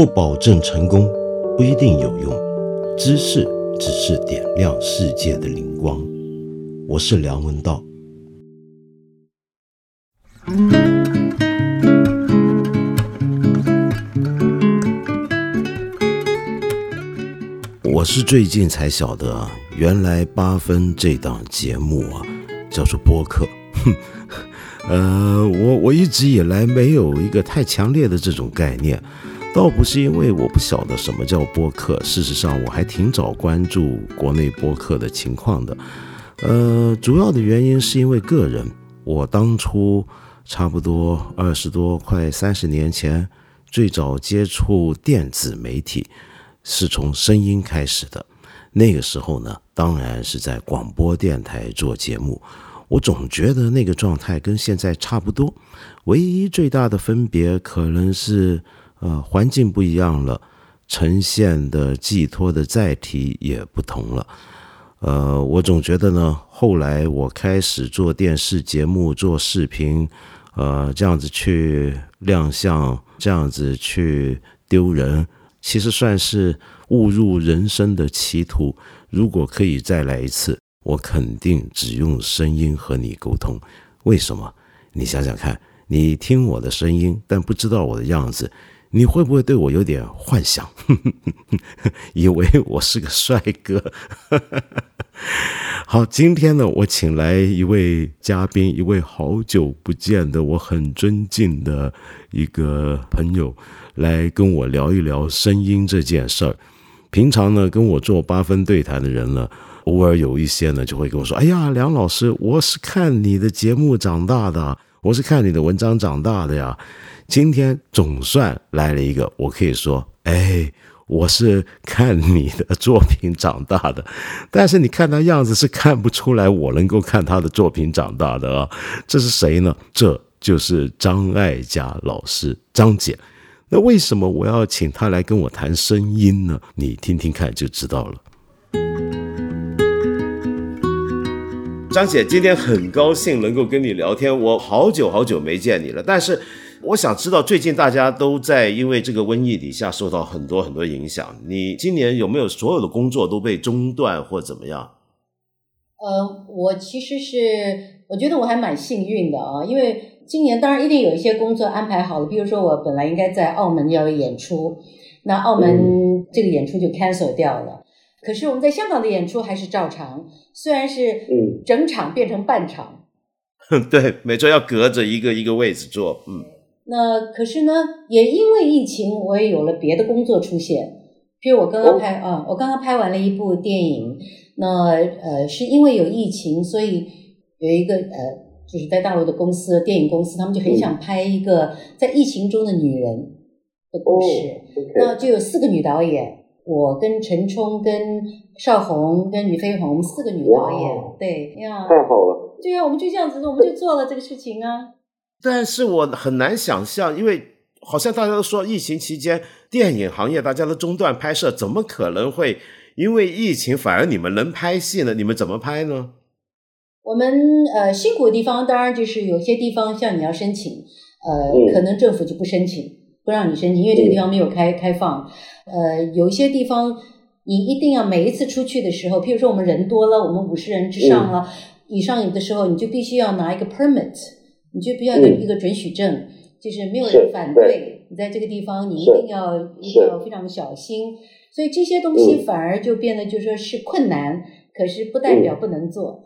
不保证成功，不一定有用。知识只是点亮世界的灵光。我是梁文道。我是最近才晓得，原来八分这档节目啊，叫做播客。哼，呃，我我一直以来没有一个太强烈的这种概念，倒不是因为我不晓得什么叫播客，事实上我还挺早关注国内播客的情况的。呃，主要的原因是因为个人，我当初差不多二十多快三十年前，最早接触电子媒体是从声音开始的。那个时候呢，当然是在广播电台做节目。我总觉得那个状态跟现在差不多，唯一最大的分别可能是，呃，环境不一样了，呈现的寄托的载体也不同了。呃，我总觉得呢，后来我开始做电视节目、做视频，呃，这样子去亮相，这样子去丢人，其实算是误入人生的歧途。如果可以再来一次。我肯定只用声音和你沟通，为什么？你想想看，你听我的声音，但不知道我的样子，你会不会对我有点幻想？以为我是个帅哥？好，今天呢，我请来一位嘉宾，一位好久不见的我很尊敬的一个朋友，来跟我聊一聊声音这件事儿。平常呢，跟我做八分对谈的人呢。偶尔有一些呢，就会跟我说：“哎呀，梁老师，我是看你的节目长大的，我是看你的文章长大的呀。今天总算来了一个，我可以说，哎，我是看你的作品长大的。但是你看他样子是看不出来，我能够看他的作品长大的啊。这是谁呢？这就是张艾嘉老师，张姐。那为什么我要请他来跟我谈声音呢？你听听看就知道了。”张姐，今天很高兴能够跟你聊天。我好久好久没见你了，但是我想知道，最近大家都在因为这个瘟疫底下受到很多很多影响。你今年有没有所有的工作都被中断或怎么样？呃，我其实是我觉得我还蛮幸运的啊，因为今年当然一定有一些工作安排好了，比如说我本来应该在澳门要演出，那澳门这个演出就 cancel 掉了。可是我们在香港的演出还是照常，虽然是嗯整场变成半场，对，每周要隔着一个一个位置坐，嗯。那可是呢，也因为疫情，我也有了别的工作出现。比如我刚刚拍啊，我刚刚拍完了一部电影，那呃是因为有疫情，所以有一个呃就是在大陆的公司电影公司，他们就很想拍一个在疫情中的女人的故事，那就有四个女导演。我跟陈冲、跟邵红、跟吕飞鸿四个女导演，对呀，太好了。对呀，我们就这样子，我们就做了这个事情啊。但是我很难想象，因为好像大家都说疫情期间电影行业大家都中断拍摄，怎么可能会因为疫情反而你们能拍戏呢？你们怎么拍呢？我们呃辛苦的地方，当然就是有些地方像你要申请，呃，可能政府就不申请。不让你申请，因为这个地方没有开开放。呃，有一些地方你一定要每一次出去的时候，譬如说我们人多了，我们五十人之上了以上，有的时候你就必须要拿一个 permit，你就必须要有一个准许证，就是没有人反对你在这个地方，你一定要一定要非常小心。所以这些东西反而就变得就说是困难，可是不代表不能做，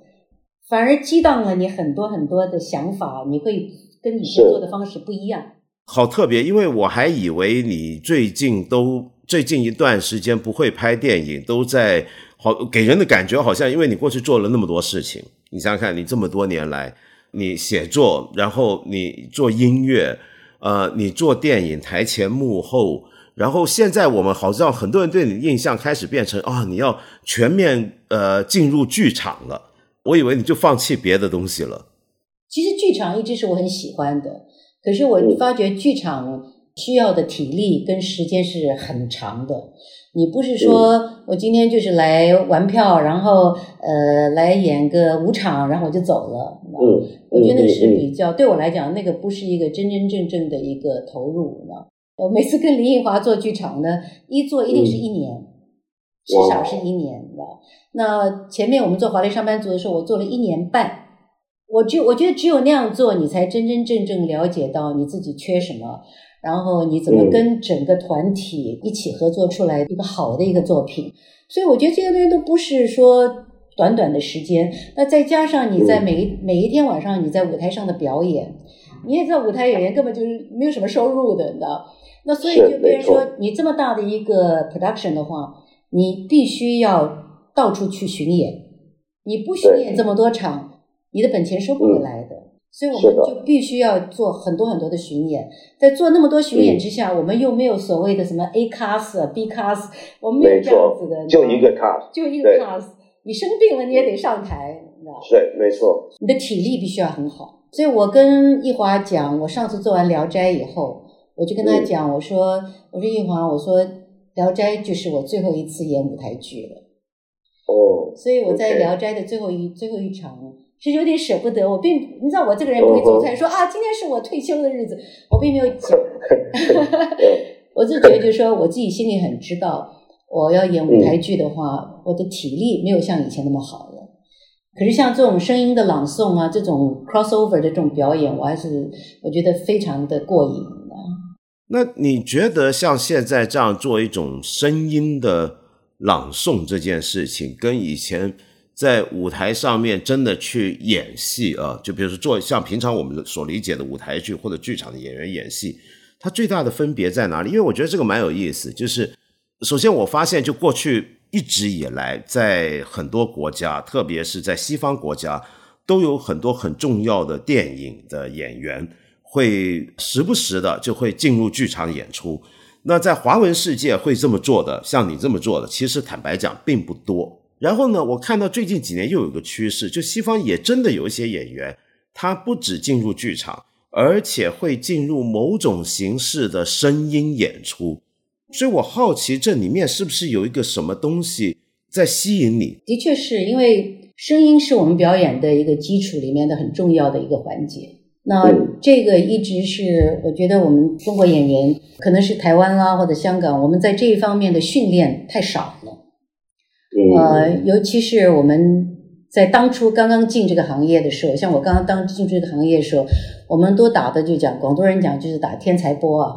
反而激荡了你很多很多的想法，你会跟以前做的方式不一样。好特别，因为我还以为你最近都最近一段时间不会拍电影，都在好给人的感觉好像，因为你过去做了那么多事情，你想想看，你这么多年来，你写作，然后你做音乐，呃，你做电影台前幕后，然后现在我们好像很多人对你的印象开始变成啊，你要全面呃进入剧场了，我以为你就放弃别的东西了。其实剧场一直是我很喜欢的。可是我发觉剧场需要的体力跟时间是很长的。你不是说我今天就是来玩票，然后呃来演个五场，然后我就走了。嗯，我觉得那是比较对我来讲，那个不是一个真真正正的一个投入。我每次跟林奕华做剧场呢，一做一定是一年，至少是一年的。那前面我们做华丽上班族的时候，我做了一年半。我就我觉得只有那样做，你才真真正正了解到你自己缺什么，然后你怎么跟整个团体一起合作出来一个好的一个作品。所以我觉得这些东西都不是说短短的时间。那再加上你在每一每一天晚上你在舞台上的表演，你也知道舞台演员根本就是没有什么收入的，你知道。那所以就变成说，你这么大的一个 production 的话，你必须要到处去巡演，你不巡演这么多场。你的本钱收不回来的，所以我们就必须要做很多很多的巡演。在做那么多巡演之下，我们又没有所谓的什么 A class、B class，我们没有这样子的，就一个 class，就一个 class。你生病了，你也得上台，你知道对，没错。你的体力必须要很好。所以我跟易华讲，我上次做完《聊斋》以后，我就跟他讲，我说，我说易华，我说《聊斋》就是我最后一次演舞台剧了。哦。所以我在《聊斋》的最后一最后一场。其实有点舍不得，我并你知道我这个人不会走出来说啊，今天是我退休的日子，我并没有讲。我就觉得就是说，我自己心里很知道，我要演舞台剧的话，我的体力没有像以前那么好了。可是像这种声音的朗诵啊，这种 crossover 的这种表演，我还是我觉得非常的过瘾的。那你觉得像现在这样做一种声音的朗诵这件事情，跟以前？在舞台上面真的去演戏啊，就比如说做像平常我们所理解的舞台剧或者剧场的演员演戏，它最大的分别在哪里？因为我觉得这个蛮有意思。就是首先我发现，就过去一直以来，在很多国家，特别是在西方国家，都有很多很重要的电影的演员会时不时的就会进入剧场演出。那在华文世界会这么做的，像你这么做的，其实坦白讲并不多。然后呢，我看到最近几年又有个趋势，就西方也真的有一些演员，他不止进入剧场，而且会进入某种形式的声音演出。所以我好奇这里面是不是有一个什么东西在吸引你？的确是因为声音是我们表演的一个基础里面的很重要的一个环节。那这个一直是我觉得我们中国演员，可能是台湾啦或者香港，我们在这一方面的训练太少了。呃，尤其是我们在当初刚刚进这个行业的时候，像我刚刚当进这个行业的时候，我们都打的就讲广东人讲就是打天才波啊，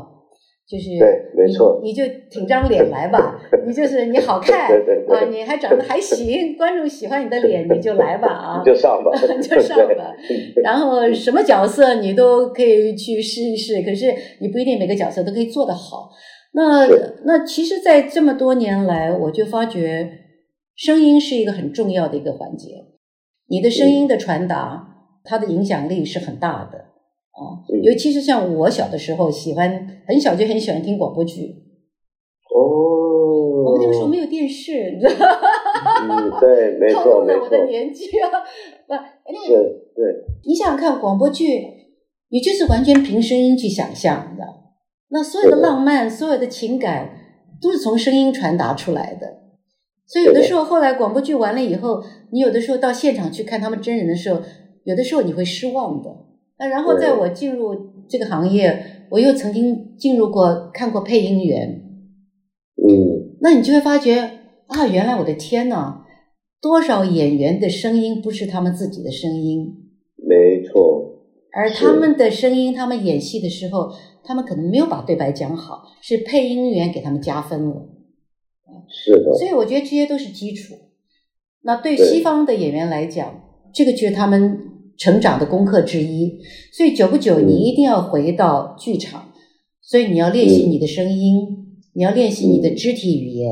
就是对，没错，你就挺张脸来吧，你就是你好看啊，你还长得还行，观众喜欢你的脸，你就来吧啊，就上吧，就上吧。然后什么角色你都可以去试一试，可是你不一定每个角色都可以做得好。那那其实，在这么多年来，我就发觉。声音是一个很重要的一个环节，你的声音的传达，它的影响力是很大的啊。尤其是像我小的时候，喜欢很小就很喜欢听广播剧。哦，我们那个时候没有电视，你知道嗯，对，没错，没错。我的年纪啊，不，是，对。你想想看，广播剧，你就是完全凭声音去想象的，那所有的浪漫，所有的情感，都是从声音传达出来的。所以有的时候，后来广播剧完了以后，你有的时候到现场去看他们真人的时候，有的时候你会失望的。那然后在我进入这个行业，我又曾经进入过看过配音员，嗯，那你就会发觉啊，原来我的天呐，多少演员的声音不是他们自己的声音，没错，而他们的声音，他们演戏的时候，他们可能没有把对白讲好，是配音员给他们加分了。是的，所以我觉得这些都是基础。那对西方的演员来讲，这个就是他们成长的功课之一。所以久不久，你一定要回到剧场，所以你要练习你的声音，你要练习你的肢体语言，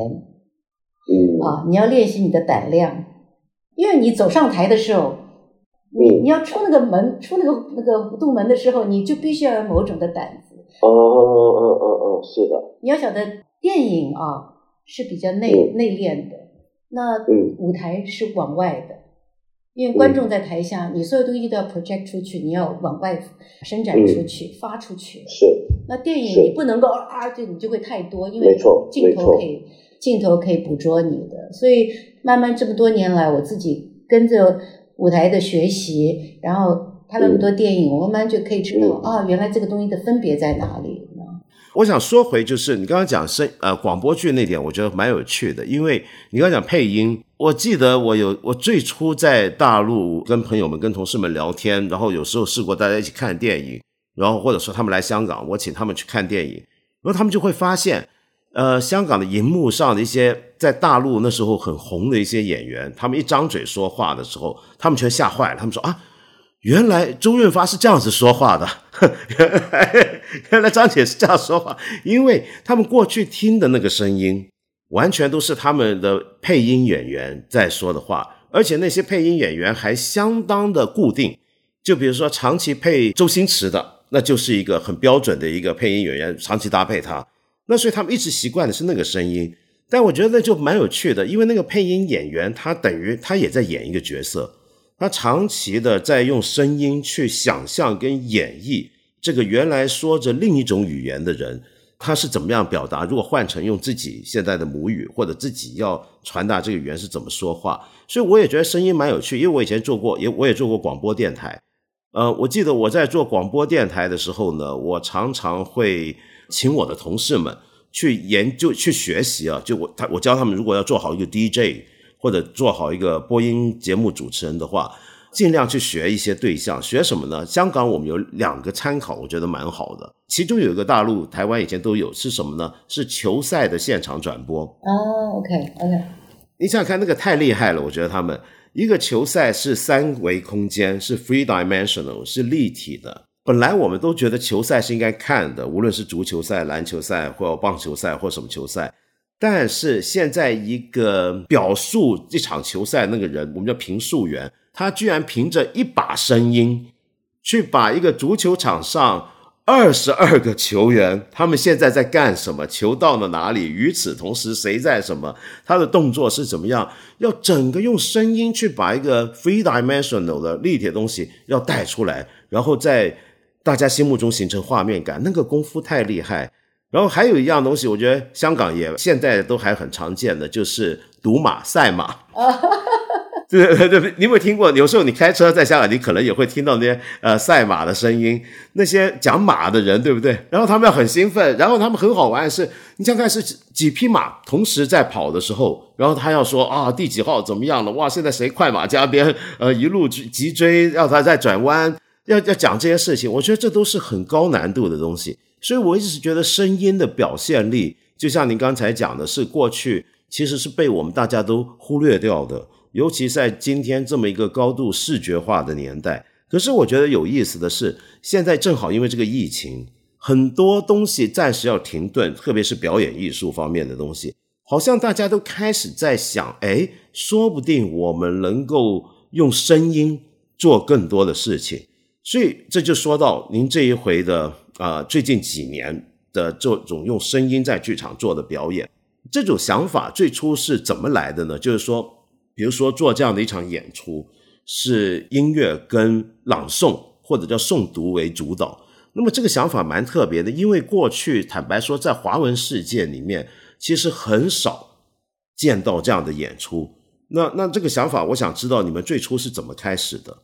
嗯啊，你要练习你的胆量，因为你走上台的时候，你你要出那个门，出那个那个弧度门的时候，你就必须要有某种的胆子。哦哦哦哦哦，是的。你要晓得电影啊。是比较内内敛的，那舞台是往外的，因为观众在台下，你所有东西都要 project 出去，你要往外伸展出去，发出去。是。那电影你不能够啊，就你就会太多，因为镜头可以镜头可以捕捉你的，所以慢慢这么多年来，我自己跟着舞台的学习，然后拍了那么多电影，我慢慢就可以知道啊，原来这个东西的分别在哪里。我想说回就是你刚刚讲声呃广播剧那点，我觉得蛮有趣的，因为你刚刚讲配音，我记得我有我最初在大陆跟朋友们跟同事们聊天，然后有时候试过大家一起看电影，然后或者说他们来香港，我请他们去看电影，然后他们就会发现，呃，香港的荧幕上的一些在大陆那时候很红的一些演员，他们一张嘴说话的时候，他们全吓坏了，他们说啊。原来周润发是这样子说话的，原 来原来张姐是这样说话，因为他们过去听的那个声音，完全都是他们的配音演员在说的话，而且那些配音演员还相当的固定。就比如说长期配周星驰的，那就是一个很标准的一个配音演员，长期搭配他，那所以他们一直习惯的是那个声音。但我觉得那就蛮有趣的，因为那个配音演员他等于他也在演一个角色。他长期的在用声音去想象跟演绎这个原来说着另一种语言的人，他是怎么样表达？如果换成用自己现在的母语或者自己要传达这个语言是怎么说话？所以我也觉得声音蛮有趣，因为我以前做过，也我也做过广播电台。呃，我记得我在做广播电台的时候呢，我常常会请我的同事们去研究、去学习啊。就我他我教他们，如果要做好一个 DJ。或者做好一个播音节目主持人的话，尽量去学一些对象。学什么呢？香港我们有两个参考，我觉得蛮好的。其中有一个大陆、台湾以前都有，是什么呢？是球赛的现场转播。哦，OK OK。你想想看，那个太厉害了。我觉得他们一个球赛是三维空间，是 three dimensional，是立体的。本来我们都觉得球赛是应该看的，无论是足球赛、篮球赛，或棒球赛，或什么球赛。但是现在一个表述这场球赛那个人，我们叫评述员，他居然凭着一把声音，去把一个足球场上二十二个球员，他们现在在干什么，球到了哪里，与此同时谁在什么，他的动作是怎么样，要整个用声音去把一个 three dimensional 的立体的东西要带出来，然后在大家心目中形成画面感，那个功夫太厉害。然后还有一样东西，我觉得香港也现在都还很常见的，就是赌马、赛马。对对对，你有没有听过？有时候你开车在香港，你可能也会听到那些呃赛马的声音，那些讲马的人，对不对？然后他们要很兴奋，然后他们很好玩，是你想看是几匹马同时在跑的时候，然后他要说啊第几号怎么样了？哇，现在谁快马加鞭？呃，一路急追，要他再转弯，要要讲这些事情，我觉得这都是很高难度的东西。所以，我一直觉得声音的表现力，就像您刚才讲的，是过去其实是被我们大家都忽略掉的，尤其在今天这么一个高度视觉化的年代。可是，我觉得有意思的是，现在正好因为这个疫情，很多东西暂时要停顿，特别是表演艺术方面的东西，好像大家都开始在想，哎，说不定我们能够用声音做更多的事情。所以，这就说到您这一回的。啊，最近几年的这种用声音在剧场做的表演，这种想法最初是怎么来的呢？就是说，比如说做这样的一场演出，是音乐跟朗诵或者叫诵读为主导。那么这个想法蛮特别的，因为过去坦白说，在华文世界里面，其实很少见到这样的演出。那那这个想法，我想知道你们最初是怎么开始的？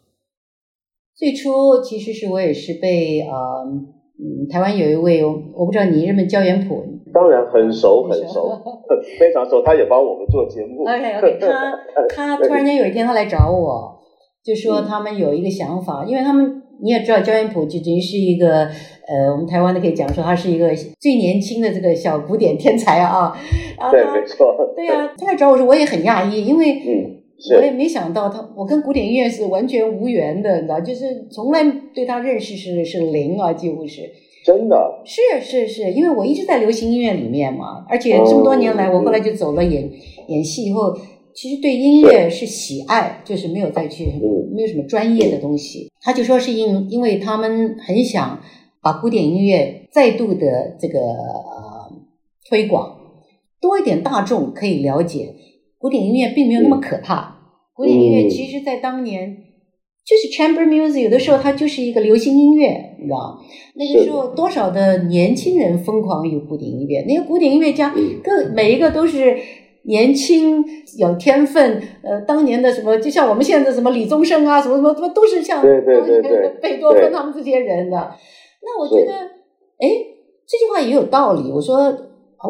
最初其实是我也是被呃。嗯，台湾有一位，我我不知道你认不认焦元溥？当然很熟很熟，非常熟。他也帮我们做节目。OK OK，他他突然间有一天他来找我，就说他们有一个想法，因为他们你也知道焦元溥就等于是一个呃，我们台湾的可以讲说他是一个最年轻的这个小古典天才啊。对，没错。对呀，他来找我说我也很讶异，因为我也没想到他我跟古典音乐是完全无缘的，你知道，就是从来对他认识是是零啊，几乎是。真的是是是，因为我一直在流行音乐里面嘛，而且这么多年来，我后来就走了演演戏以后，其实对音乐是喜爱，就是没有再去没有什么专业的东西。他就说是因因为他们很想把古典音乐再度的这个呃推广，多一点大众可以了解古典音乐并没有那么可怕。古典音乐其实，在当年。就是 chamber music，有的时候它就是一个流行音乐，你知道那个时候多少的年轻人疯狂于古典音乐，那些古典音乐家，各每一个都是年轻有天分。呃，当年的什么，就像我们现在什么李宗盛啊，什么什么什么，都是像贝多芬他们这些人的。那我觉得，哎，这句话也有道理。我说，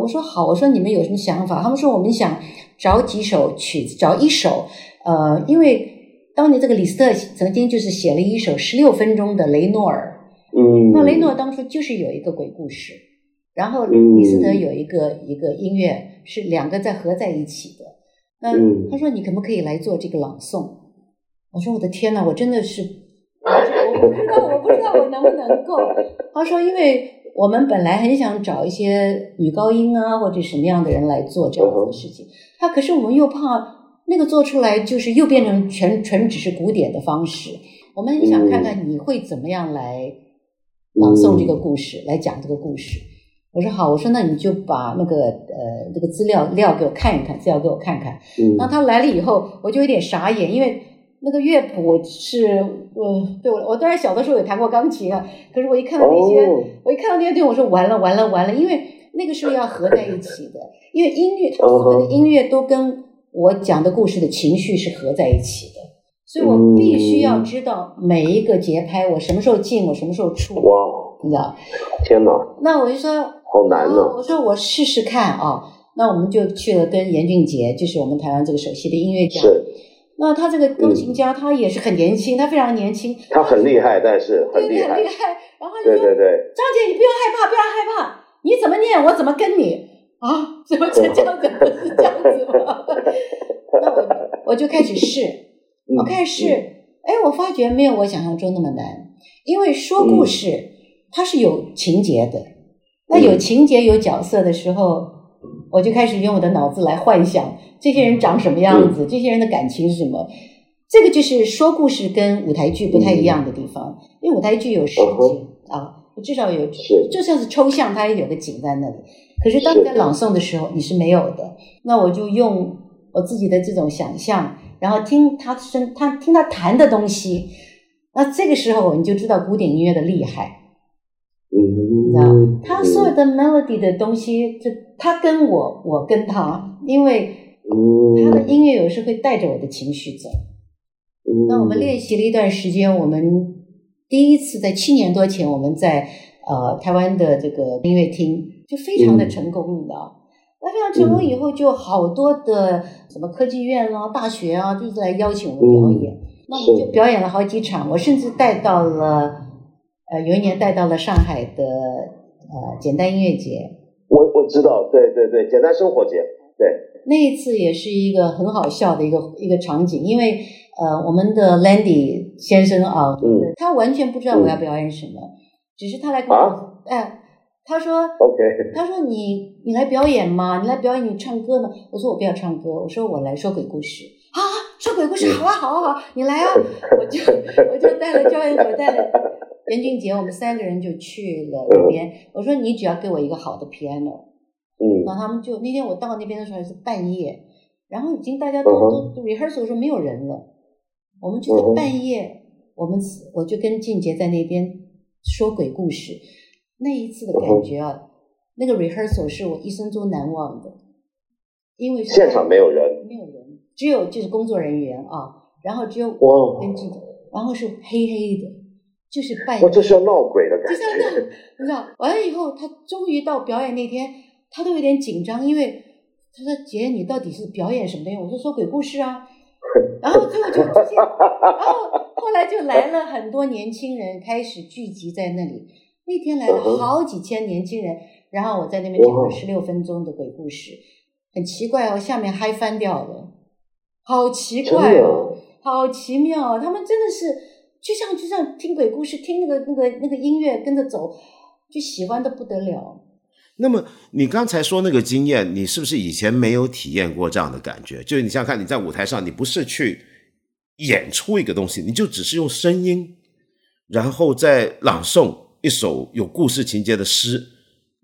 我说好，我说你们有什么想法？他们说我们想找几首曲子，找一首，呃，因为当年这个李斯特曾经就是写了一首十六分钟的雷诺尔，嗯，那雷诺尔当初就是有一个鬼故事，然后李斯特有一个一个音乐是两个在合在一起的。那他说你可不可以来做这个朗诵？我说我的天呐，我真的是，我不知道，我不知道我能不能够。他说，因为我们本来很想找一些女高音啊，或者什么样的人来做这样子的事情。他可是我们又怕那个做出来就是又变成全纯只是古典的方式。我们很想看看你会怎么样来朗诵这个故事，来讲这个故事。我说好，我说那你就把那个呃那个资料料给我看一看，资料给我看看。嗯那他来了以后，我就有点傻眼，因为。那个乐谱是，呃，对我，我当然小的时候也弹过钢琴啊。可是我一看到那些，我一看到那些对我说完了，完了，完了，因为那个时候要合在一起的，因为音乐，他所有的音乐都跟我讲的故事的情绪是合在一起的，所以我必须要知道每一个节拍，我什么时候进，我什么时候出。哇，你知道？天哪！那我就说，好难啊！我说我试试看啊。那我们就去了跟严俊杰，就是我们台湾这个首席的音乐家。是。那他这个钢琴家，他也是很年轻，他非常年轻。他很厉害，但是很厉害。厉害。然后对对对，张姐，你不要害怕，不要害怕，你怎么念，我怎么跟你啊？怎么这样子？不是这样子吗？那我我就开始试，我开始试，哎，我发觉没有我想象中那么难，因为说故事它是有情节的，那有情节有角色的时候，我就开始用我的脑子来幻想。这些人长什么样子？这些人的感情是什么？这个就是说故事跟舞台剧不太一样的地方，因为舞台剧有实景啊，至少有，就算是抽象，它也有个景在那里。可是当你在朗诵的时候，你是没有的。那我就用我自己的这种想象，然后听他声，他听他弹的东西，那这个时候你就知道古典音乐的厉害。嗯，知道他所有的 melody 的东西，就他跟我，我跟他，因为。他的音乐有时会带着我的情绪走。那我们练习了一段时间，我们第一次在七年多前，我们在呃台湾的这个音乐厅就非常的成功，你知道？那非常成功以后，就好多的什么科技院啦、大学啊，就是来邀请我们表演。那我们就表演了好几场，我甚至带到了呃有一年带到了上海的呃简单音乐节。我我知道，对对对，简单生活节，对。那一次也是一个很好笑的一个一个场景，因为呃，我们的 Landy 先生啊，嗯他完全不知道我要表演什么，只是他来跟我，哎，他说，OK，他说你你来表演吗？你来表演你唱歌吗？我说我不要唱歌，我说我来说鬼故事啊，说鬼故事好啊，好啊，好，你来啊，我就我就带了焦演所带了严俊杰，我们三个人就去了那边，我说你只要给我一个好的 piano 嗯。然后他们就那天我到那边的时候是半夜，然后已经大家都都 rehearsal 时候没有人了，我们就在半夜，我们我就跟俊杰在那边说鬼故事，那一次的感觉啊，那个 rehearsal 是我一生中难忘的，因为现场没有人，没有人，只有就是工作人员啊，然后只有我跟记者，然后是黑黑的，就是半夜，这是要闹鬼的感觉，就像闹你知道，完了以后他终于到表演那天。他都有点紧张，因为他说：“姐，你到底是表演什么东西？”我说：“说鬼故事啊。”然后他们就直接，然后后来就来了很多年轻人，开始聚集在那里。那天来了好几千年轻人，然后我在那边讲了十六分钟的鬼故事，很奇怪哦，下面嗨翻掉了，好奇怪哦，好奇妙，他们真的是就像就像听鬼故事，听那个那个那个音乐跟着走，就喜欢的不得了。那么你刚才说那个经验，你是不是以前没有体验过这样的感觉？就是你想想看，你在舞台上，你不是去演出一个东西，你就只是用声音，然后再朗诵一首有故事情节的诗，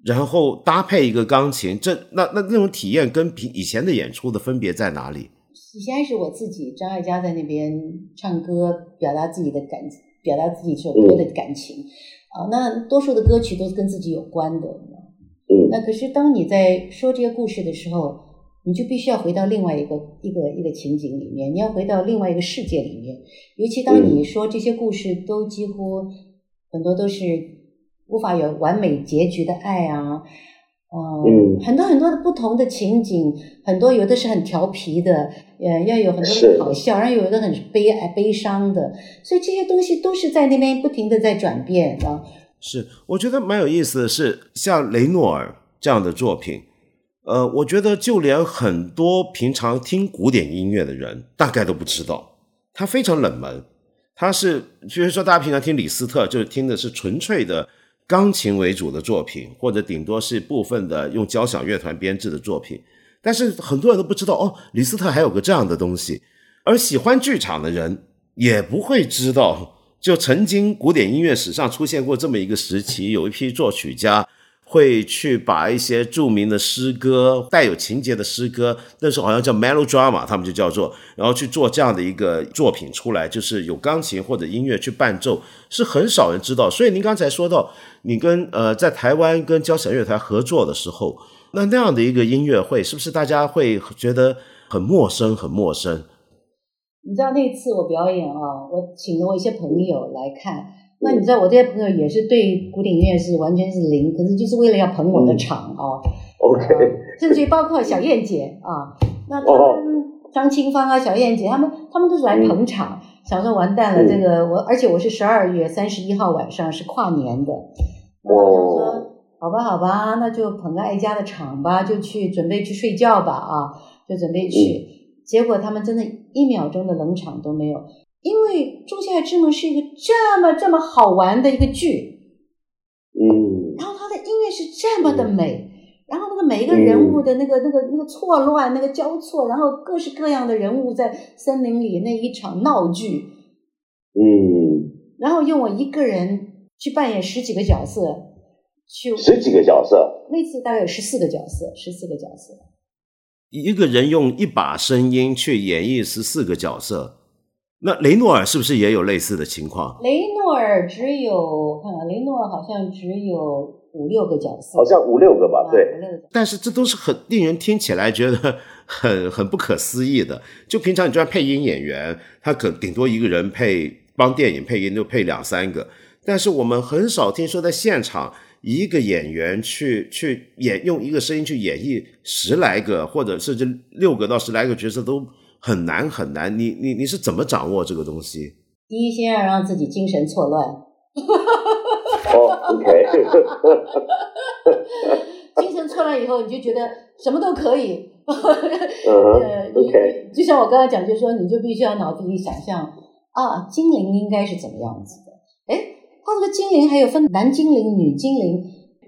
然后搭配一个钢琴，这那那那种体验跟平以前的演出的分别在哪里？以前是我自己张艾嘉在那边唱歌，表达自己的感，表达自己这首歌的感情啊。那多数的歌曲都是跟自己有关的。那可是当你在说这些故事的时候，你就必须要回到另外一个一个一个情景里面，你要回到另外一个世界里面。尤其当你说这些故事都几乎很多都是无法有完美结局的爱啊，嗯，很多很多的不同的情景，很多有的是很调皮的，呃，要有很多的好笑，然后有的很悲哀悲伤的，所以这些东西都是在那边不停的在转变啊。是，我觉得蛮有意思的是，像雷诺尔这样的作品，呃，我觉得就连很多平常听古典音乐的人，大概都不知道，他非常冷门。他是，比如说大家平常听李斯特，就是听的是纯粹的钢琴为主的作品，或者顶多是部分的用交响乐团编制的作品。但是很多人都不知道，哦，李斯特还有个这样的东西。而喜欢剧场的人也不会知道，就曾经古典音乐史上出现过这么一个时期，有一批作曲家。会去把一些著名的诗歌、带有情节的诗歌，那时候好像叫 melodrama，他们就叫做，然后去做这样的一个作品出来，就是有钢琴或者音乐去伴奏，是很少人知道。所以您刚才说到，你跟呃在台湾跟交响乐团合作的时候，那那样的一个音乐会，是不是大家会觉得很陌生、很陌生？你知道那次我表演啊，我请了我一些朋友来看。那你知道我这些朋友也是对古典音乐是完全是零，可是就是为了要捧我的场 哦。OK，甚至于包括小燕姐啊，那他们张清芳啊、小燕姐他们，他们都是来捧场，想说完蛋了，这个我，而且我是十二月三十一号晚上是跨年的，那我想说，好吧，好吧，那就捧个爱家的场吧，就去准备去睡觉吧啊，就准备去，结果他们真的一秒钟的冷场都没有。因为《仲夏之梦》是一个这么这么好玩的一个剧，嗯，然后它的音乐是这么的美，然后那个每一个人物的那个那个那个错乱、那个交错，然后各式各样的人物在森林里那一场闹剧，嗯，然后用我一个人去扮演十几个角色，去十几个角色，那次大概有十四个角色，十四个角色，一个人用一把声音去演绎十四个角色。那雷诺尔是不是也有类似的情况？雷诺尔只有看看，雷诺尔好像只有五六个角色，好像五六个吧，对。但是这都是很令人听起来觉得很很不可思议的。就平常你就算配音演员，他可顶多一个人配帮电影配音就配两三个，但是我们很少听说在现场一个演员去去演用一个声音去演绎十来个或者甚至六个到十来个角色都。很难很难，你你你是怎么掌握这个东西？第一，先要让自己精神错乱。哦，OK。精神错乱以后，你就觉得什么都可以。嗯，OK。就像我刚才讲，就是说，你就必须要脑子里想象啊，精灵应该是怎么样子的？哎，他这个精灵还有分男精灵、女精灵。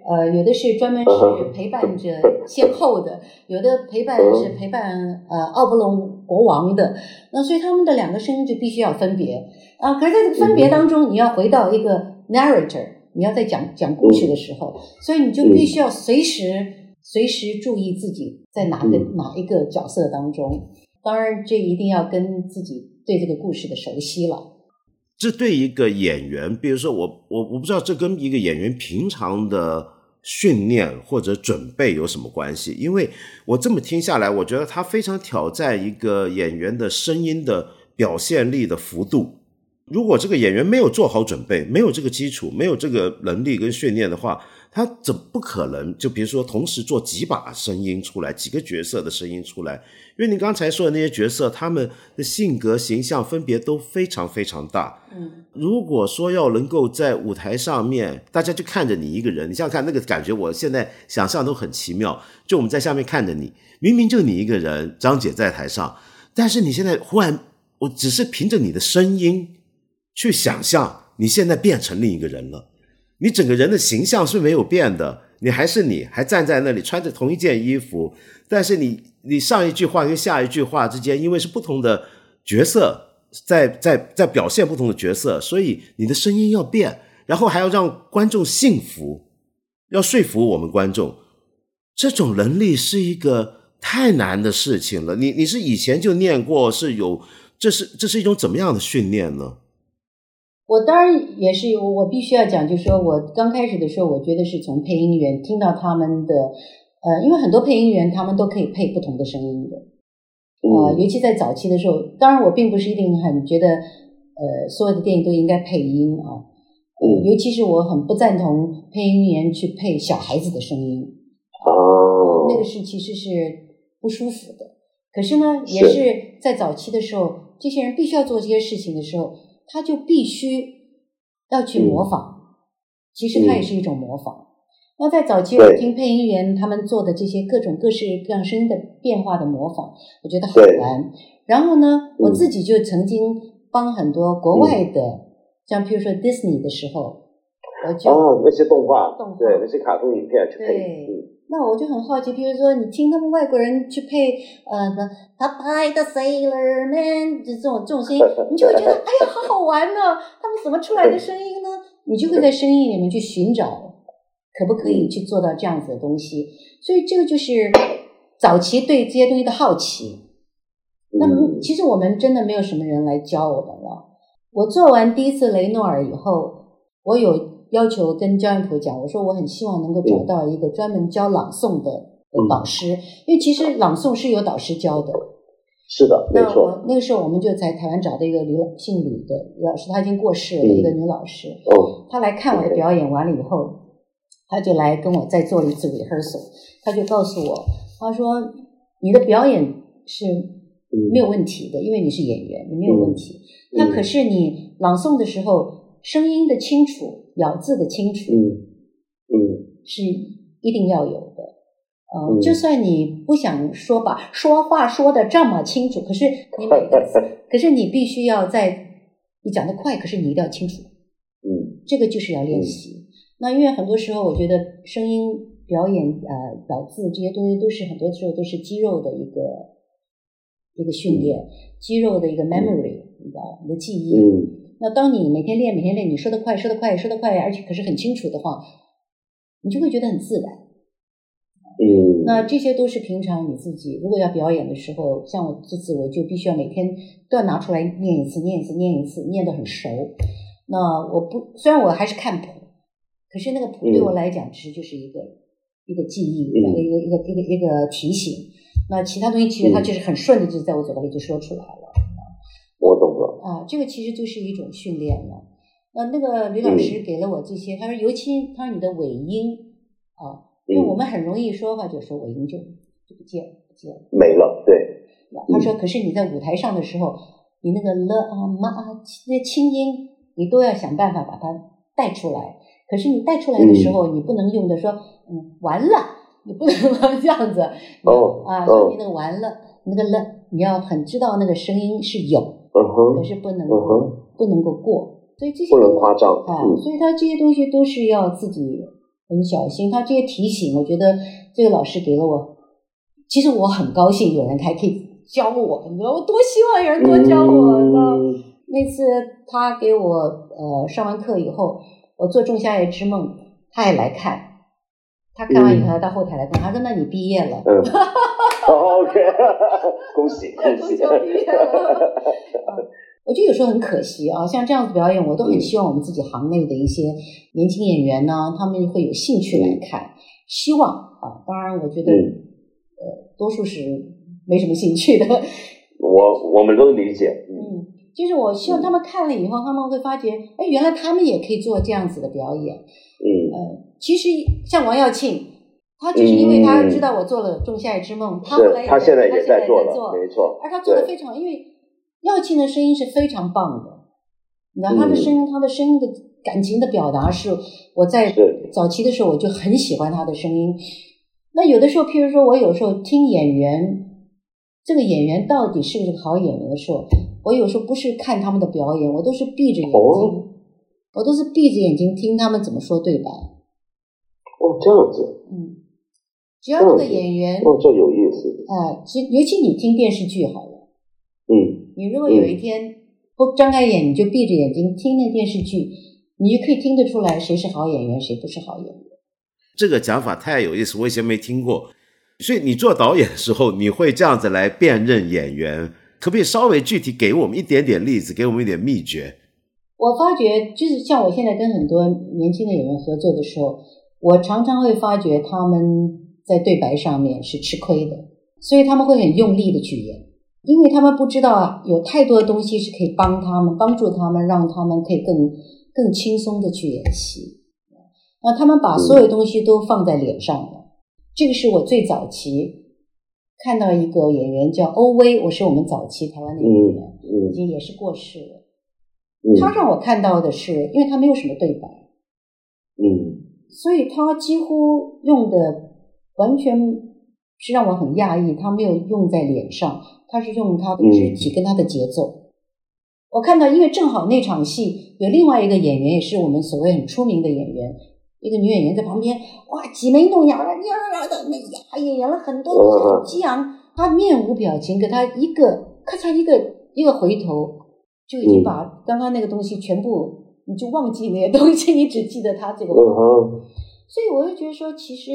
呃，有的是专门是陪伴着先后的，有的陪伴是陪伴呃奥布隆国王的，那所以他们的两个声音就必须要分别啊。可是在这个分别当中，你要回到一个 narrator，你要在讲讲故事的时候，所以你就必须要随时随时注意自己在哪个哪一个角色当中。当然，这一定要跟自己对这个故事的熟悉了。这对一个演员，比如说我我我不知道这跟一个演员平常的。训练或者准备有什么关系？因为我这么听下来，我觉得他非常挑战一个演员的声音的表现力的幅度。如果这个演员没有做好准备，没有这个基础，没有这个能力跟训练的话，他怎不可能？就比如说，同时做几把声音出来，几个角色的声音出来。因为你刚才说的那些角色，他们的性格形象分别都非常非常大。嗯，如果说要能够在舞台上面，大家就看着你一个人，你想想看那个感觉，我现在想象都很奇妙。就我们在下面看着你，明明就你一个人，张姐在台上，但是你现在忽然，我只是凭着你的声音。去想象你现在变成另一个人了，你整个人的形象是没有变的，你还是你，还站在那里穿着同一件衣服，但是你你上一句话跟下一句话之间，因为是不同的角色在在在表现不同的角色，所以你的声音要变，然后还要让观众信服，要说服我们观众，这种能力是一个太难的事情了。你你是以前就念过，是有这是这是一种怎么样的训练呢？我当然也是，我必须要讲，就是说我刚开始的时候，我觉得是从配音员听到他们的，呃，因为很多配音员他们都可以配不同的声音的，啊，尤其在早期的时候，当然我并不是一定很觉得，呃，所有的电影都应该配音啊，呃，尤其是我很不赞同配音员去配小孩子的声音，哦，那个是其实是不舒服的。可是呢，也是是在早期的时候，这些人必须要做这些事情的时候，他就必须要去模仿。其实它也是一种模仿。那在早期，我听配音员他们做的这些各种各式各样声音的变化的模仿，我觉得好对。玩。然后呢，我嗯自己就曾经帮很多国外的，像譬如说 Disney 的时候，我就、哦，那些动画，动画。对，那些卡通影片去配，对。嗯，那我就很好奇，比如说你听他们外国人去配呃的 Popeye the Sailor Man 这种这种声音，你就会觉得哎呀好好玩呢、他们怎么出来的声音呢？你就会在声音里面去寻找，可不可以去做到这样子的东西？所以这个就是早期对这些东西的好奇。那么嗯其实我们真的没有什么人来教我们了。我做完第一次雷诺尔以后，我有要求跟焦彦溥讲，我说我很希望能够找到一个专门教朗诵的的导师，因为其实朗诵是有导师教的。是的，没那错，我那个时候我们就在台湾找到一个吕老姓吕的老师，他已经过世了，嗯一个女老师，哦，她来看我的表演完了以后，她就来跟我再做了一次 rehearsal，他就告诉我，他说你的表演是嗯没有问题的，因为你是演员，你没有问题。嗯那可是你朗诵的时候，声音的清楚、咬字的清楚嗯嗯是一定要有的。呃，嗯就算你不想说吧说话说的这么清楚，可是你每个字，可是你必须要在你讲的快，可是你一定要清楚。嗯这个就是要练习。那因为很多时候，我觉得声音表演、呃咬字这些东西，都是很多时候都是肌肉的一个一个训练，肌肉的一个 memory，、你知道你的记忆。嗯那当你每天练、每天练，你说的快、说的快、说的快，而且可是很清楚的话，你就会觉得很自然。嗯，那这些都是平常你自己如果要表演的时候，像我这次我就必须要每天都要拿出来念一次、念一次、念一次，念得很熟。那我不虽然我还是看谱，可是那个谱对我来讲，其实就是一个、一个记忆，一个嗯一个一个一个一个提醒。那其他东西其实它就是很顺的，就在我嘴巴里就说出来了。我懂了，啊，这个其实就是一种训练了。那那个吕老师给了我这些，他说尤其他说你的尾音啊，因为我们很容易说话就说尾音就就不见了不见了。没了，对，他说，可是你在舞台上的时候，你那个了啊嘛啊那些轻音，你都要想办法把它带出来。可是你带出来的时候，你不能用的说嗯完了，你不能这样子。哦啊，哦说你那个完了，你那个了，你要很知道那个声音是有。嗯可，是不能不能够过，所以这些不能夸张，啊，嗯所以他这些东西都是要自己很小心。他这些提醒，我觉得这个老师给了我，其实我很高兴有人还可以教我，你知道，我多希望有人多教我呢。嗯那次他给我呃上完课以后，我做《仲夏夜之梦》，他也来看。他看完以后，他到后台来跟我，他说：“那你毕业了。”，OK，恭喜 恭喜。我觉得有时候很可惜啊，像这样子表演，我都很希望我们自己行内的一些年轻演员呢，他们会有兴趣来看。希望啊，当然，我觉得、嗯呃，多数是没什么兴趣的。我我们都理解，嗯嗯，就是我希望他们看了以后，他们会发觉，哎，原来他们也可以做这样子的表演。嗯。呃，其实像王耀庆，他就是因为他知道我做了《仲夏夜之梦》，他后来，也他现在他也在做没错，而他做的非常，因为耀庆的声音是非常棒的，你知道他的嗯。声音，他的声音的感情的表达是我在早期的时候我就很喜欢他的声音。那有的时候，譬如说我有时候听演员，这个演员到底是不是好演员的时候，我有时候不是看他们的表演，我都是闭着眼睛，哦我都是闭着眼睛听他们怎么说对白。哦，这样子，嗯，只要那个演员，哦，这有意思，啊，其尤其你听电视剧好了。嗯你如果有一天不张开眼，你就闭着眼睛听那电视剧，你就可以听得出来谁是好演员，谁不是好演员。这个讲法太有意思，我以前没听过。所以你做导演的时候，你会这样子来辨认演员，可不可以稍微具体给我们一点点例子，给我们一点秘诀？我发觉，就是像我现在跟很多年轻的演员合作的时候，我常常会发觉他们在对白上面是吃亏的，所以他们会很用力的去演，因为他们不知道啊，有太多的东西是可以帮他们、帮助他们，让他们可以更更轻松的去演戏。那，他们把所有东西都放在脸上了。这个是我最早期看到一个演员叫欧威，我是我们早期台湾的演员，已经也是过世了。他让我看到的是，因为他没有什么对白，嗯，所以他几乎用的完全是让我很讶异，他没有用在脸上，他是用他的肢体跟他的节奏。我看到，因为正好那场戏有另外一个演员，也是我们所谓很出名的演员。一个女演员在旁边，哇，挤眉弄眼的，呀呀的，那呀也演了很多东西，很激昂。她面无表情，给她一个咔嚓一个一个回头，就已经把刚刚那个东西全部，你就忘记那些东西，你只记得她这个。所以我就觉得说，其实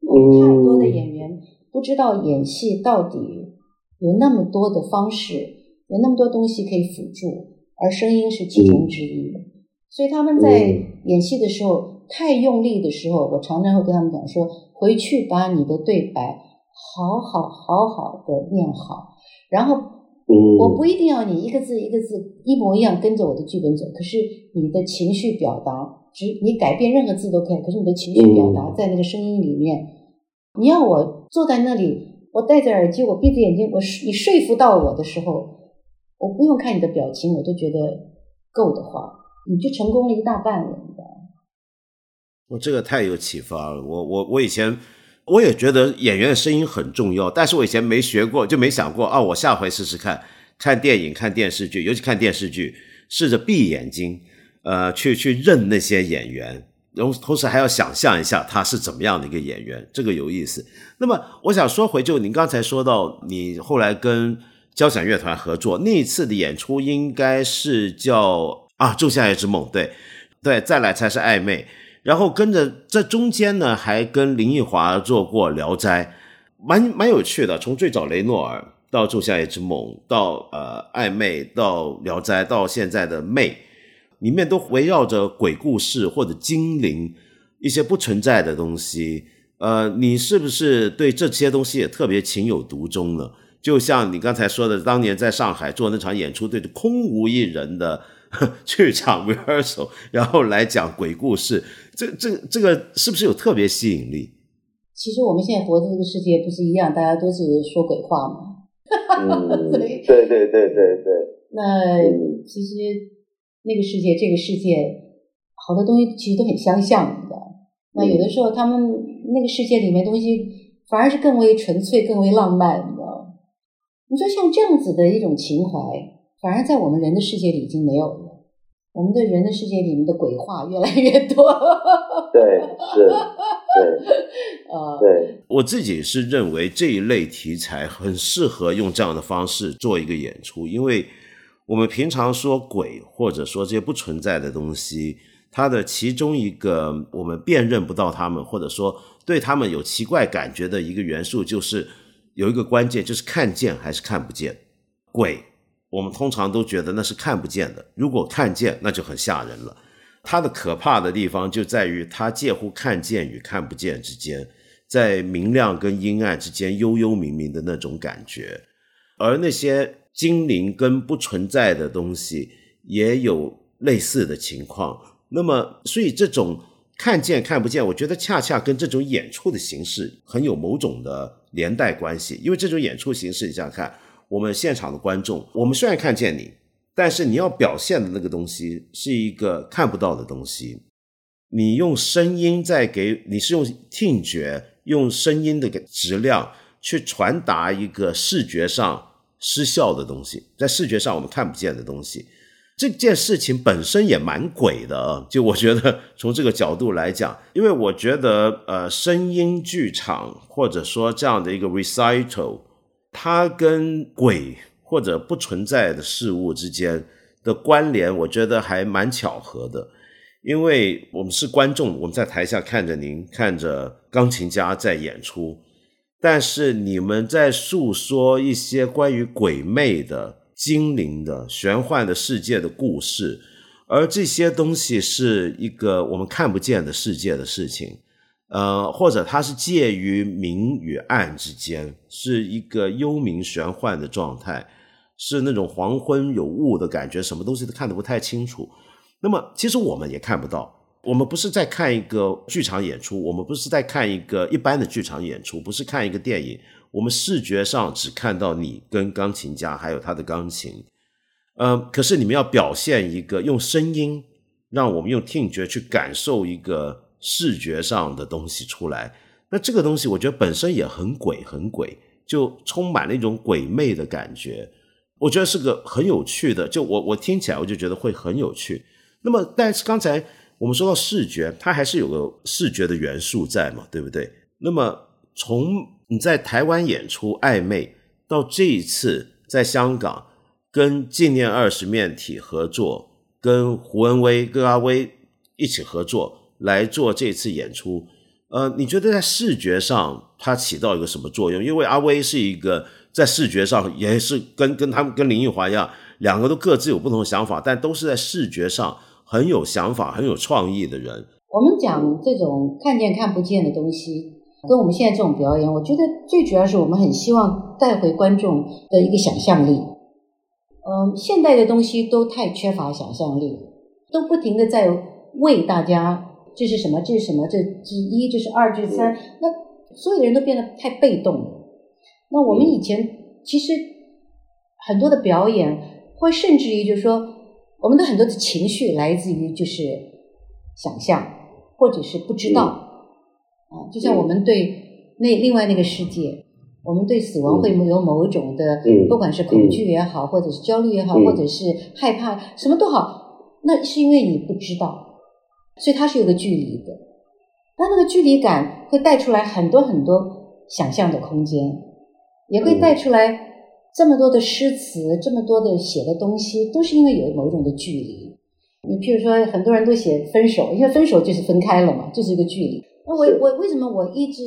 有太多的演员不知道演戏到底有那么多的方式，有那么多东西可以辅助，而声音是其中之一。所以他们在演戏的时候。太用力的时候，我常常会跟他们讲说：回去把你的对白好好好好的念好，然后我不一定要你一个字一个字一模一样跟着我的剧本走，可是你的情绪表达，只你改变任何字都可以，可是你的情绪表达在那个声音里面，你要我坐在那里，我戴着耳机，我闭着眼睛，我你说服到我的时候，我不用看你的表情，我都觉得够的话，你就成功了一大半了。我这个太有启发了。我我我以前我也觉得演员的声音很重要，但是我以前没学过，就没想过啊。我下回试试看，看电影、看电视剧，尤其看电视剧，试着闭眼睛，呃，去去认那些演员，然后同时还要想象一下他是怎么样的一个演员，这个有意思。那么我想说回，就您刚才说到，你后来跟交响乐团合作那一次的演出，应该是叫啊《仲夏夜之梦》，对对，再来才是暧昧。然后跟着这中间呢，还跟林奕华做过《聊斋》，蛮蛮有趣的。从最早雷诺尔到《仲夏夜之梦》，到呃暧昧，到《聊斋》，到现在的《魅》，里面都围绕着鬼故事或者精灵一些不存在的东西。呃，你是不是对这些东西也特别情有独钟呢？就像你刚才说的，当年在上海做那场演出，对着空无一人的。去场 rehearsal，然后来讲鬼故事，这这这个是不是有特别吸引力？其实我们现在活的这个世界不是一样，大家都是说鬼话吗？对对对对对。那其实那个世界，这个世界，好多东西其实都很相像的。那有的时候，他们那个世界里面东西反而是更为纯粹、更为浪漫的。你说像这样子的一种情怀。反而在我们人的世界里已经没有了，我们的人的世界里面的鬼话越来越多。对，是，对，呃，对，我自己是认为这一类题材很适合用这样的方式做一个演出，因为我们平常说鬼或者说这些不存在的东西，它的其中一个我们辨认不到他们，或者说对他们有奇怪感觉的一个元素，就是有一个关键，就是看见还是看不见鬼。我们通常都觉得那是看不见的，如果看见，那就很吓人了。它的可怕的地方就在于它介乎看见与看不见之间，在明亮跟阴暗之间幽幽冥冥的那种感觉。而那些精灵跟不存在的东西也有类似的情况。那么，所以这种看见看不见，我觉得恰恰跟这种演出的形式很有某种的连带关系。因为这种演出形式，你想想看。我们现场的观众，我们虽然看见你，但是你要表现的那个东西是一个看不到的东西。你用声音在给，你是用听觉、用声音的质量去传达一个视觉上失效的东西，在视觉上我们看不见的东西。这件事情本身也蛮鬼的啊！就我觉得从这个角度来讲，因为我觉得呃，声音剧场或者说这样的一个 recital。它跟鬼或者不存在的事物之间的关联，我觉得还蛮巧合的，因为我们是观众，我们在台下看着您，看着钢琴家在演出，但是你们在诉说一些关于鬼魅的、精灵的、玄幻的世界的故事，而这些东西是一个我们看不见的世界的事情。呃，或者它是介于明与暗之间，是一个幽冥玄幻的状态，是那种黄昏有雾的感觉，什么东西都看得不太清楚。那么其实我们也看不到，我们不是在看一个剧场演出，我们不是在看一个一般的剧场演出，不是看一个电影，我们视觉上只看到你跟钢琴家还有他的钢琴，嗯，可是你们要表现一个用声音，让我们用听觉去感受一个视觉上的东西出来，那这个东西我觉得本身也很鬼，很鬼，就充满了一种鬼魅的感觉。我觉得是个很有趣的，就我我听起来我就觉得会很有趣。那么，但是刚才我们说到视觉，它还是有个视觉的元素在嘛，对不对？那么从你在台湾演出《暧昧》到这一次在香港跟纪念二十面体合作，跟胡文威、跟阿威一起合作来做这次演出，呃，你觉得在视觉上它起到一个什么作用？因为阿威是一个。在视觉上也是跟跟他们跟林奕华一样，两个都各自有不同的想法，但都是在视觉上很有想法、很有创意的人。我们讲这种看见看不见的东西，跟我们现在这种表演，我觉得最主要是我们很希望带回观众的一个想象力。嗯，现代的东西都太缺乏想象力，都不停的在为大家这是什么，这是什么，这是一，这是二，这是三，那所有的人都变得太被动了。那我们以前其实很多的表演，会甚至于就是说，我们的很多的情绪来自于就是想象，或者是不知道。啊。就像我们对那另外那个世界，我们对死亡会有某种的，不管是恐惧也好，或者是焦虑也好，或者是害怕，什么都好，那是因为你不知道，所以它是有个距离的。那那个距离感会带出来很多很多想象的空间。也会带出来这么多的诗词，这么多的写的东西，都是因为有某种的距离。你譬如说，很多人都写分手，因为分手就是分开了嘛，就是一个距离。那我我为什么我一直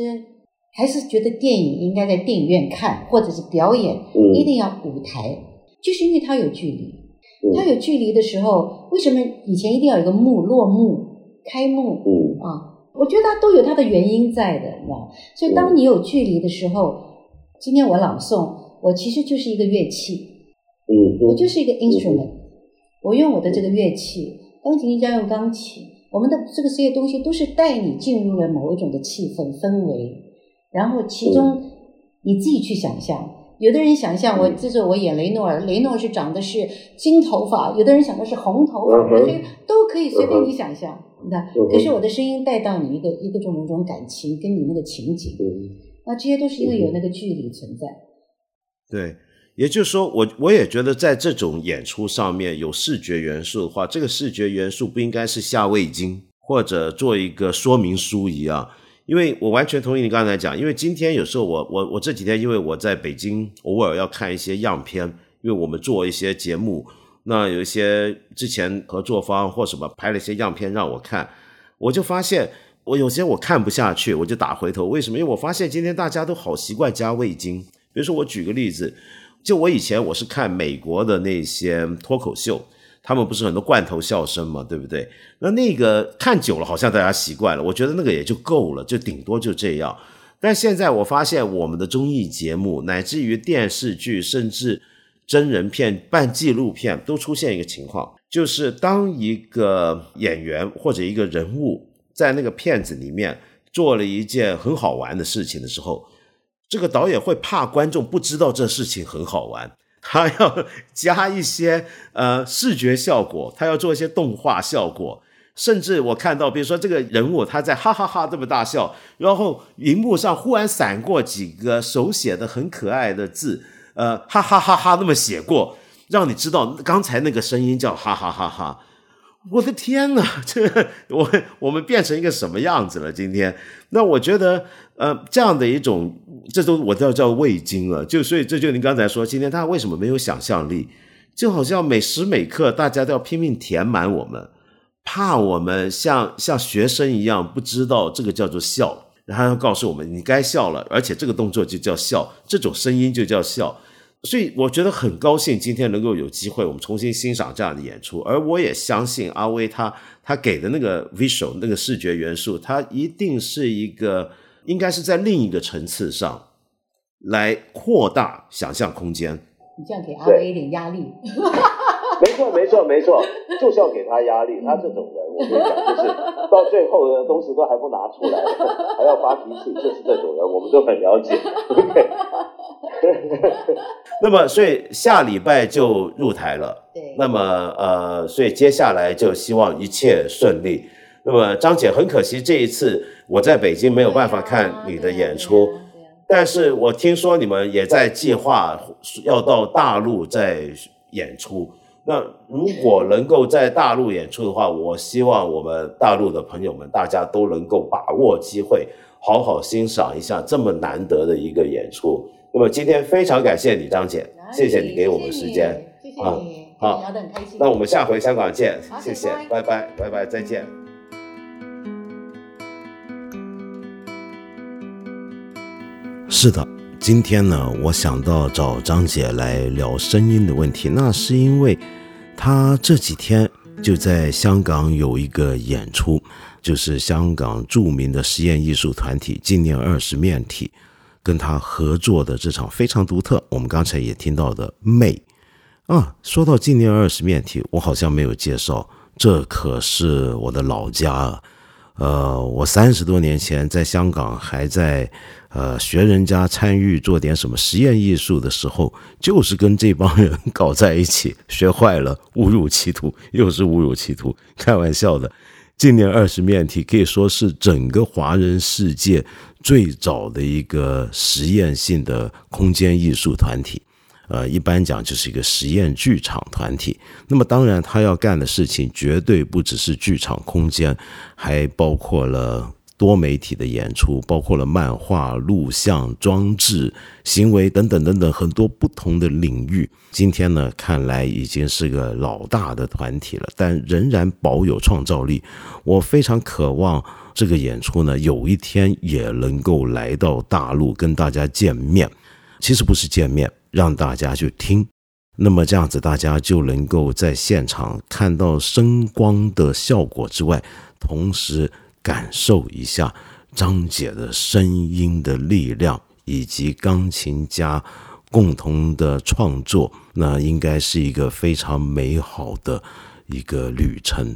还是觉得电影应该在电影院看，或者是表演一定要舞台，就是因为它有距离。它有距离的时候，为什么以前一定要有个幕落幕、开幕？嗯。啊，我觉得它都有它的原因在的，你知道所以当你有距离的时候。今天我朗诵，我其实就是一个乐器，嗯，我就是一个 instrument，我用我的这个乐器，钢琴家用钢琴，我们的这个这些东西都是带你进入了某一种的气氛氛围，然后其中你自己去想象，有的人想象我这是我演雷诺尔，雷诺是长的是金头发，有的人想的是红头发，所以都可以随便你想象，你看，可是我的声音带到你一个一个种种种感情，跟你那个情景。那这些都是因为有那个距离存在。对，也就是说，我我也觉得，在这种演出上面有视觉元素的话，这个视觉元素不应该是下味精或者做一个说明书一样。因为我完全同意你刚才讲，因为今天有时候我我我这几天因为我在北京偶尔要看一些样片，因为我们做一些节目，那有一些之前合作方或什么拍了一些样片让我看，我就发现。我有些我看不下去，我就打回头。为什么？因为我发现今天大家都好习惯加味精。比如说，我举个例子，就我以前我是看美国的那些脱口秀，他们不是很多罐头笑声嘛，对不对？那那个看久了，好像大家习惯了，我觉得那个也就够了，就顶多就这样。但现在我发现，我们的综艺节目，乃至于电视剧，甚至真人片、半纪录片，都出现一个情况，就是当一个演员或者一个人物。在那个片子里面做了一件很好玩的事情的时候，这个导演会怕观众不知道这事情很好玩，他要 加一些呃视觉效果，他要做一些动画效果，甚至我看到，比如说这个人物他在哈哈哈这么大笑，然后荧幕上忽然闪过几个手写的很可爱的字，呃哈哈哈哈那么写过，让你知道刚才那个声音叫哈哈哈哈。我的天呐，这我我们变成一个什么样子了？今天，那我觉得，呃，这样的一种，这都我叫叫味精了。就所以，这就您刚才说，今天他为什么没有想象力？就好像每时每刻大家都要拼命填满我们，怕我们像像学生一样不知道这个叫做笑，然后要告诉我们你该笑了，而且这个动作就叫笑，这种声音就叫笑。所以我觉得很高兴今天能够有机会我们重新欣赏这样的演出，而我也相信阿威他他给的那个 visual 那个视觉元素，它一定是一个应该是在另一个层次上来扩大想象空间。你这样给阿威一点压力。没错，没错，没错，就是要给他压力。他这种人，我跟你讲，就是 到最后的东西都还不拿出来，还要发脾气，就是这种人，我们都很了解。那么，所以下礼拜就入台了。对。那么，呃，所以接下来就希望一切顺利。那么，张姐，很可惜这一次我在北京没有办法看你的演出。但是我听说你们也在计划要到大陆再演出。那如果能够在大陆演出的话，我希望我们大陆的朋友们大家都能够把握机会，好好欣赏一下这么难得的一个演出。那么今天非常感谢你，张姐，谢谢你给我们时间，谢谢你，好，聊得很开心。那我们下回香港见，谢谢，拜拜，拜拜，再见。是的，今天呢，我想到找张姐来聊声音的问题，那是因为她这几天就在香港有一个演出，就是香港著名的实验艺术团体纪念二十面体跟他合作的这场非常独特。我们刚才也听到的《魅》啊，说到纪念二十面体，我好像没有介绍，这可是我的老家啊。呃，我三十多年前在香港还在。呃，学人家参与做点什么实验艺术的时候，就是跟这帮人搞在一起，学坏了，误入歧途，又是误入歧途。开玩笑的，今年二十面体可以说是整个华人世界最早的一个实验性的空间艺术团体。呃，一般讲就是一个实验剧场团体。那么，当然他要干的事情绝对不只是剧场空间，还包括了。多媒体的演出，包括了漫画、录像、装置、行为等等等等很多不同的领域。今天呢，看来已经是个老大的团体了，但仍然保有创造力。我非常渴望这个演出呢，有一天也能够来到大陆跟大家见面。其实不是见面，让大家去听。那么这样子，大家就能够在现场看到声光的效果之外，同时。感受一下张姐的声音的力量，以及钢琴家共同的创作，那应该是一个非常美好的一个旅程。